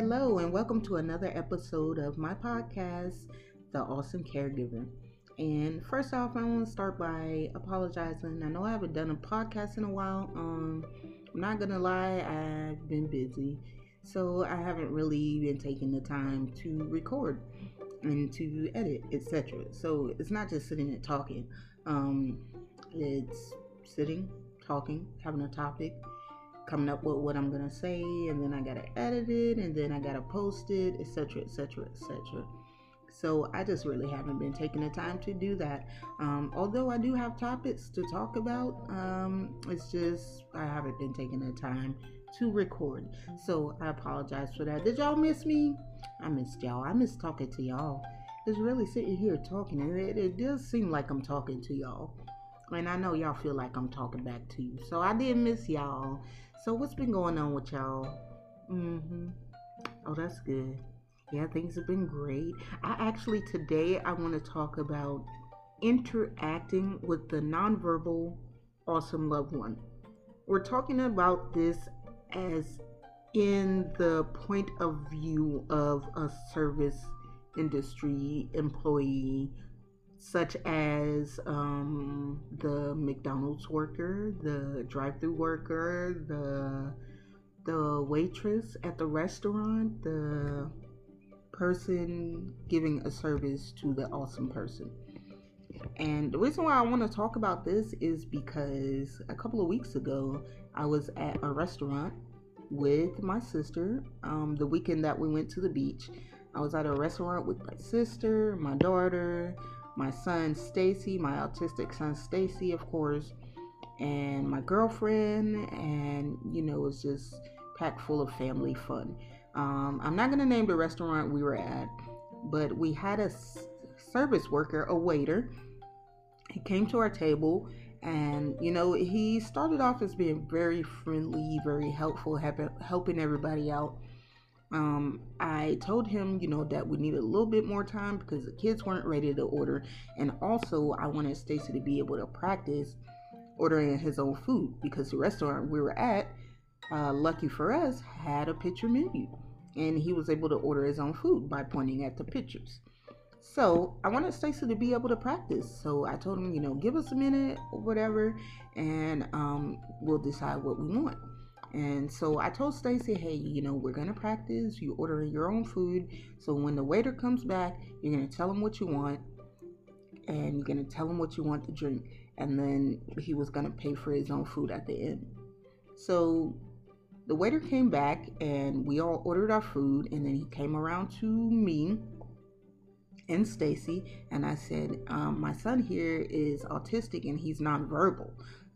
Hello, and welcome to another episode of my podcast, The Ausome Caregiver. And first off, I want to start by apologizing. I know I haven't done a podcast in a while. Um, I'm not gonna lie, I've been busy, so I haven't really been taking the time to record and to edit, etc. So it's not just sitting and talking. Um, it's sitting, talking, having a topic, coming up with what I'm gonna say, and then I gotta edit it, and then I gotta post it, etc., etc., etc. So I just really haven't been taking the time to do that. Um, although I do have topics to talk about, um, it's just I haven't been taking the time to record. So I apologize for that. Did y'all miss me? I missed y'all. I miss talking to y'all. It's really sitting here talking, and it, it does seem like I'm talking to y'all. And I know y'all feel like I'm talking back to you. So I did miss y'all. So what's been going on with y'all? Mm-hmm. Oh, that's good. Yeah, things have been great. I actually today I want to talk about interacting with the nonverbal ausome loved one. We're talking about this as in the point of view of a service industry employee such as um, the McDonald's worker, the drive-through worker, the the waitress at the restaurant, the person giving a service to the ausome person. And the reason why I want to talk about this is because a couple of weeks ago, I was at a restaurant with my sister um, the weekend that we went to the beach. I was at a restaurant with my sister, my daughter, my son Stacy, my autistic son Stacy, of course, and my girlfriend, and you know, it's just packed full of family fun. Um, I'm not gonna name the restaurant we were at, but we had a service worker, a waiter. He came to our table, and you know, he started off as being very friendly, very helpful, helping everybody out um, I told him, you know, that we needed a little bit more time because the kids weren't ready to order, and also I wanted Stacy to be able to practice ordering his own food because the restaurant we were at, uh, lucky for us, had a picture menu, and he was able to order his own food by pointing at the pictures. So I wanted Stacy to be able to practice. So I told him, you know, give us a minute or whatever, and um, we'll decide what we want. And so I told Stacy, hey, you know, we're gonna practice. You order your own food. So when the waiter comes back, you're gonna tell him what you want, and you're gonna tell him what you want to drink, and then he was gonna pay for his own food at the end. So the waiter came back, and we all ordered our food, and then he came around to me and Stacy, and I said, um, my son here is autistic and he's nonverbal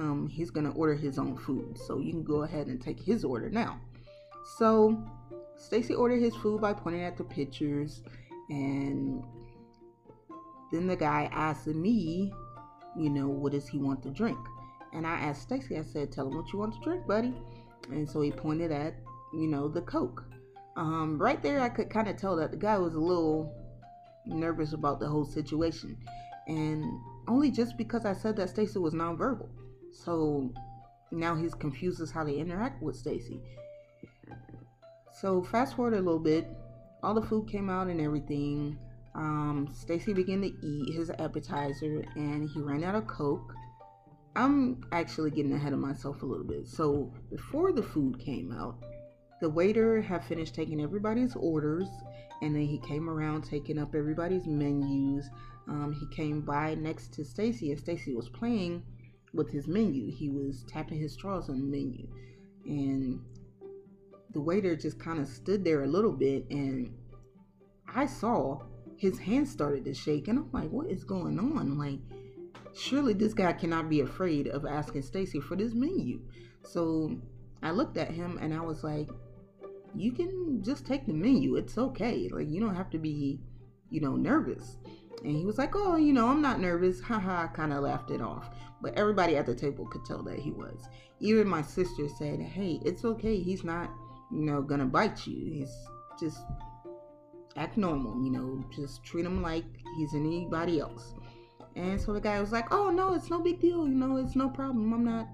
um, he's gonna order his own food. So you can go ahead and take his order now. So Stacy ordered his food by pointing at the pictures, and then the guy asked me, you know, what does he want to drink? And I asked Stacy, I said, tell him what you want to drink, buddy. And so he pointed at, you know, the Coke. Um, right there, I could kind of tell that the guy was a little nervous about the whole situation. And only just because I said that Stacy was nonverbal. So now he's confused as how to interact with Stacy. So fast forward a little bit, all the food came out and everything. Um, Stacy began to eat his appetizer and he ran out of Coke. I'm actually getting ahead of myself a little bit. So before the food came out, the waiter had finished taking everybody's orders and then he came around taking up everybody's menus. Um, he came by next to Stacy and Stacy was playing with his menu. He was tapping his straws on the menu. And the waiter just kind of stood there a little bit and I saw his hands started to shake and I'm like, what is going on? Like, surely this guy cannot be afraid of asking Stacy for this menu. So I looked at him and I was like, you can just take the menu. It's okay. Like, you don't have to be, you know, nervous. And he was like, Oh, you know, I'm not nervous. Haha, kind of laughed it off. But everybody at the table could tell that he was. Even my sister said, Hey, it's okay. He's not, you know, gonna bite you. He's just act normal, you know, just treat him like he's anybody else. And so the guy was like, Oh, no, it's no big deal. You know, it's no problem. I'm not,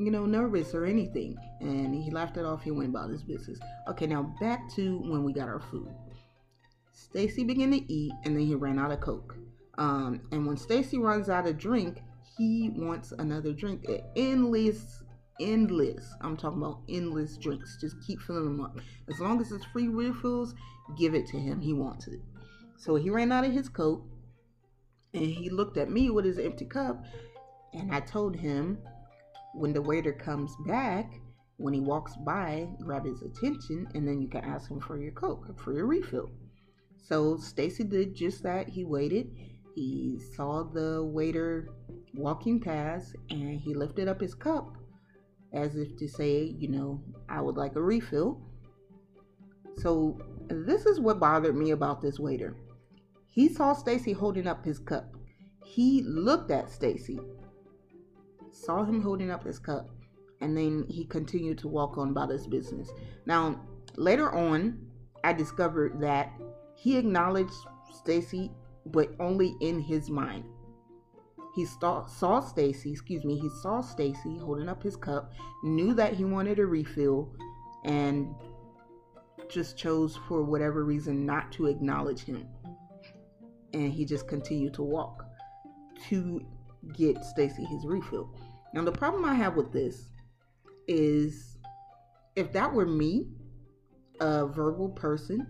you know, nervous or anything. And he laughed it off. He went about his business. Okay, now back to when we got our food. Stacy began to eat, and then he ran out of Coke. Um, and when Stacy runs out of drink, he wants another drink. Endless, endless. I'm talking about endless drinks. Just keep filling them up. As long as it's free refills, give it to him. He wants it. So he ran out of his Coke, and he looked at me with his empty cup, and I told him when the waiter comes back, when he walks by, grab his attention, and then you can ask him for your Coke, for your refill. So Stacy did just that. He waited. He saw the waiter walking past and he lifted up his cup as if to say, you know, I would like a refill. So this is what bothered me about this waiter. He saw Stacy holding up his cup. He looked at Stacy, saw him holding up his cup, and then he continued to walk on about his business. Now, later on, I discovered that he acknowledged Stacy, but only in his mind. He saw, saw Stacy, excuse me, he saw Stacy holding up his cup, knew that he wanted a refill, and just chose for whatever reason not to acknowledge him. And he just continued to walk to get Stacy his refill. Now the problem I have with this is if that were me, a verbal person,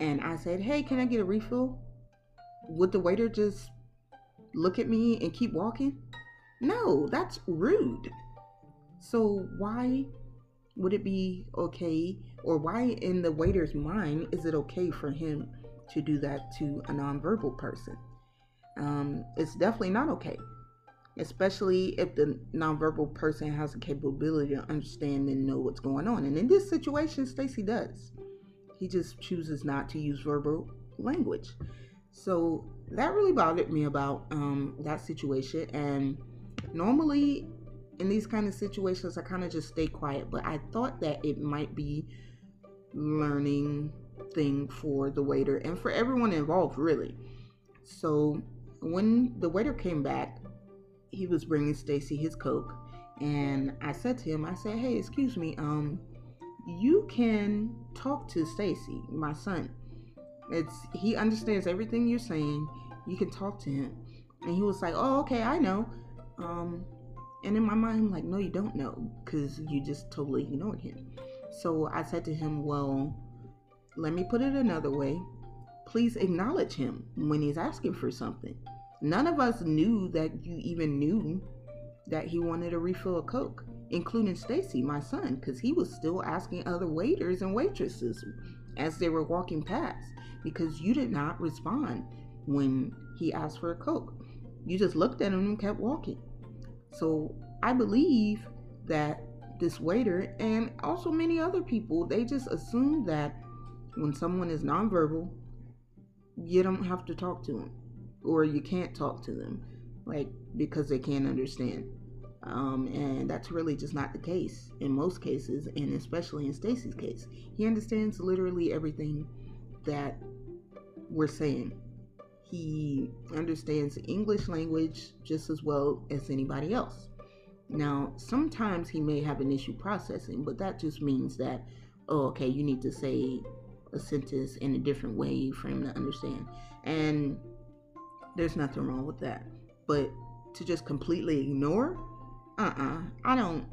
and I said, Hey, can I get a refill? Would the waiter just look at me and keep walking? No, that's rude. So, why would it be okay, or why in the waiter's mind is it okay for him to do that to a nonverbal person? Um, it's definitely not okay, especially if the nonverbal person has the capability to understand and know what's going on. And in this situation, Stacy does. He just chooses not to use verbal language. So that really bothered me about um, that situation. And normally in these kind of situations, I kind of just stay quiet. But I thought that it might be learning thing for the waiter and for everyone involved, really. So when the waiter came back, he was bringing Stacy his coke, and I said to him, I said, "Hey, excuse me, um, you can talk to Stacy, my son. It's he understands everything you're saying. You can talk to him. And he was like, "Oh, okay, I know." Um, and in my mind, I'm like, "No, you don't know, because you just totally ignored him." So I said to him, "Well, let me put it another way. Please acknowledge him when he's asking for something." None of us knew that you even knew that he wanted a refill of Coke including Stacy, my son, because he was still asking other waiters and waitresses as they were walking past because you did not respond when he asked for a Coke. You just looked at him and kept walking. So I believe that this waiter and also many other people, they just assume that when someone is nonverbal, you don't have to talk to them or you can't talk to them like because they can't understand um, and that's really just not the case in most cases, and especially in Stacy's case. He understands literally everything that we're saying. He understands English language just as well as anybody else. Now, sometimes he may have an issue processing, but that just means that, oh, okay, you need to say a sentence in a different way for him to understand. And there's nothing wrong with that. But to just completely ignore uh-uh i don't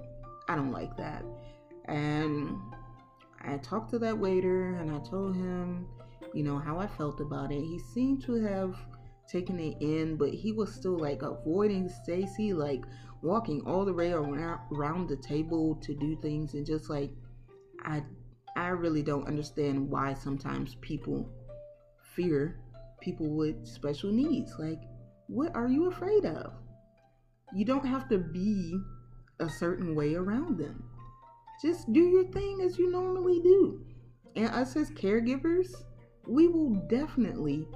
i don't like that and i talked to that waiter and i told him you know how i felt about it he seemed to have taken it in but he was still like avoiding stacy like walking all the way around, around the table to do things and just like i i really don't understand why sometimes people fear people with special needs like what are you afraid of you don't have to be a certain way around them. Just do your thing as you normally do. And us as caregivers, we will definitely,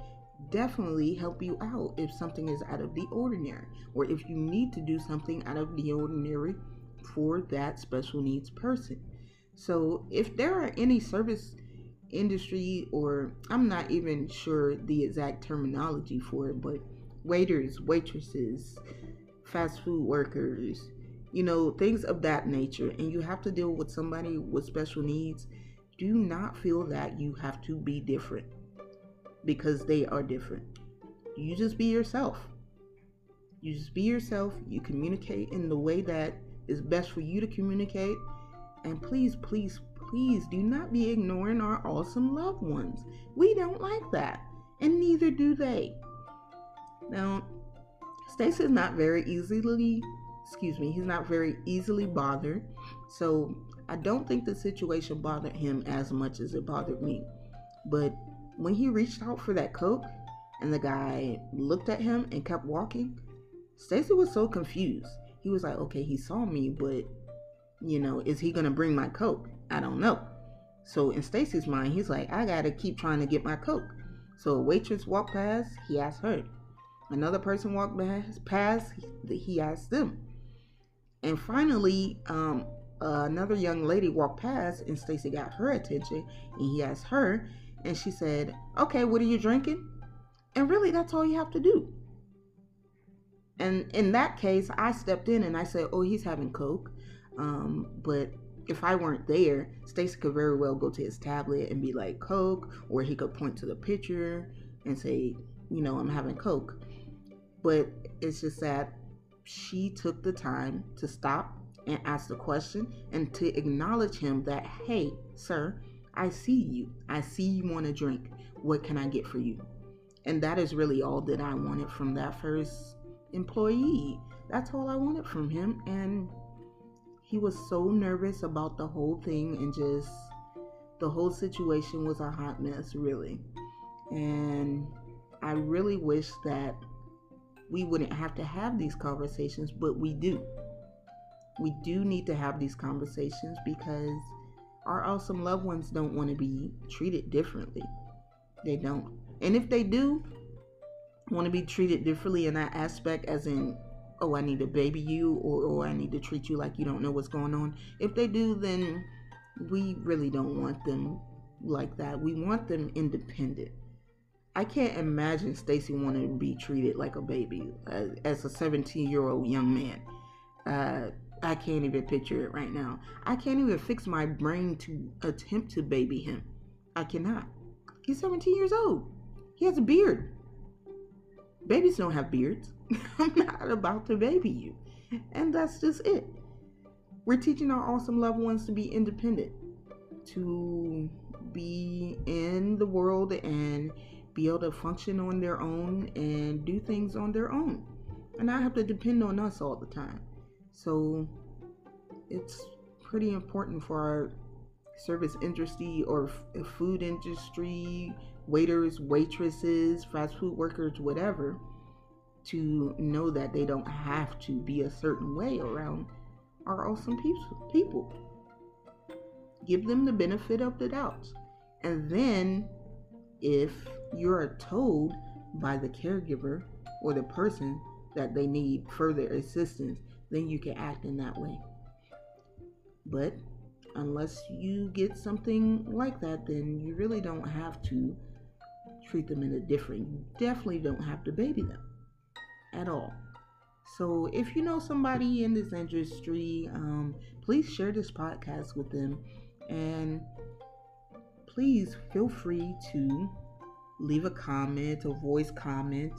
definitely help you out if something is out of the ordinary or if you need to do something out of the ordinary for that special needs person. So if there are any service industry or I'm not even sure the exact terminology for it, but waiters, waitresses, fast food workers, you know, things of that nature, and you have to deal with somebody with special needs, do not feel that you have to be different because they are different. You just be yourself. You just be yourself. You communicate in the way that is best for you to communicate. And please, please, please do not be ignoring our ausome loved ones. We don't like that, and neither do they. Now, Stacy is not very easily, excuse me, he's not very easily bothered. So I don't think the situation bothered him as much as it bothered me. But when he reached out for that Coke and the guy looked at him and kept walking, Stacy was so confused. He was like, okay, he saw me, but you know, is he gonna bring my Coke? I don't know. So in Stacy's mind, he's like, I gotta keep trying to get my Coke. So a waitress walked past, he asked her. Another person walked past, he asked them. And finally, um, uh, another young lady walked past, and Stacy got her attention, and he asked her, and she said, Okay, what are you drinking? And really, that's all you have to do. And in that case, I stepped in and I said, Oh, he's having Coke. Um, but if I weren't there, Stacy could very well go to his tablet and be like, Coke, or he could point to the picture and say, You know, I'm having Coke. But it's just that she took the time to stop and ask the question and to acknowledge him that, Hey, sir, I see you. I see you want a drink. What can I get for you? And that is really all that I wanted from that first employee. That's all I wanted from him. And he was so nervous about the whole thing and just the whole situation was a hot mess, really. And I really wish that we wouldn't have to have these conversations, but we do. We do need to have these conversations because our ausome loved ones don't want to be treated differently. They don't. And if they do want to be treated differently in that aspect, as in, oh, I need to baby you, or, or I need to treat you like you don't know what's going on, if they do, then we really don't want them like that. We want them independent. I can't imagine Stacy wanting to be treated like a baby as, as a 17 year old young man. Uh, I can't even picture it right now. I can't even fix my brain to attempt to baby him. I cannot. He's 17 years old. He has a beard. Babies don't have beards. I'm not about to baby you. And that's just it. We're teaching our ausome loved ones to be independent, to be in the world and be able to function on their own and do things on their own. And not have to depend on us all the time. So it's pretty important for our service industry or f- food industry, waiters, waitresses, fast food workers, whatever, to know that they don't have to be a certain way around our ausome people. Give them the benefit of the doubt. And then, if you're told by the caregiver or the person that they need further assistance, then you can act in that way. But unless you get something like that, then you really don't have to treat them in a different. You definitely don't have to baby them at all. So if you know somebody in this industry, um, please share this podcast with them, and please feel free to leave a comment, a voice comment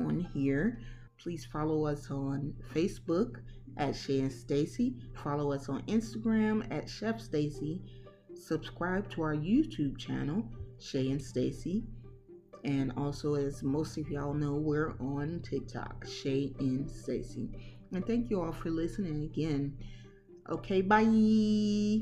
on here. Please follow us on Facebook at Shay and Stacy. Follow us on Instagram at Chef Stacy. Subscribe to our YouTube channel, Shay and Stacy. And also, as most of y'all know, we're on TikTok, Shay and Stacy. And thank you all for listening again. Okay, bye.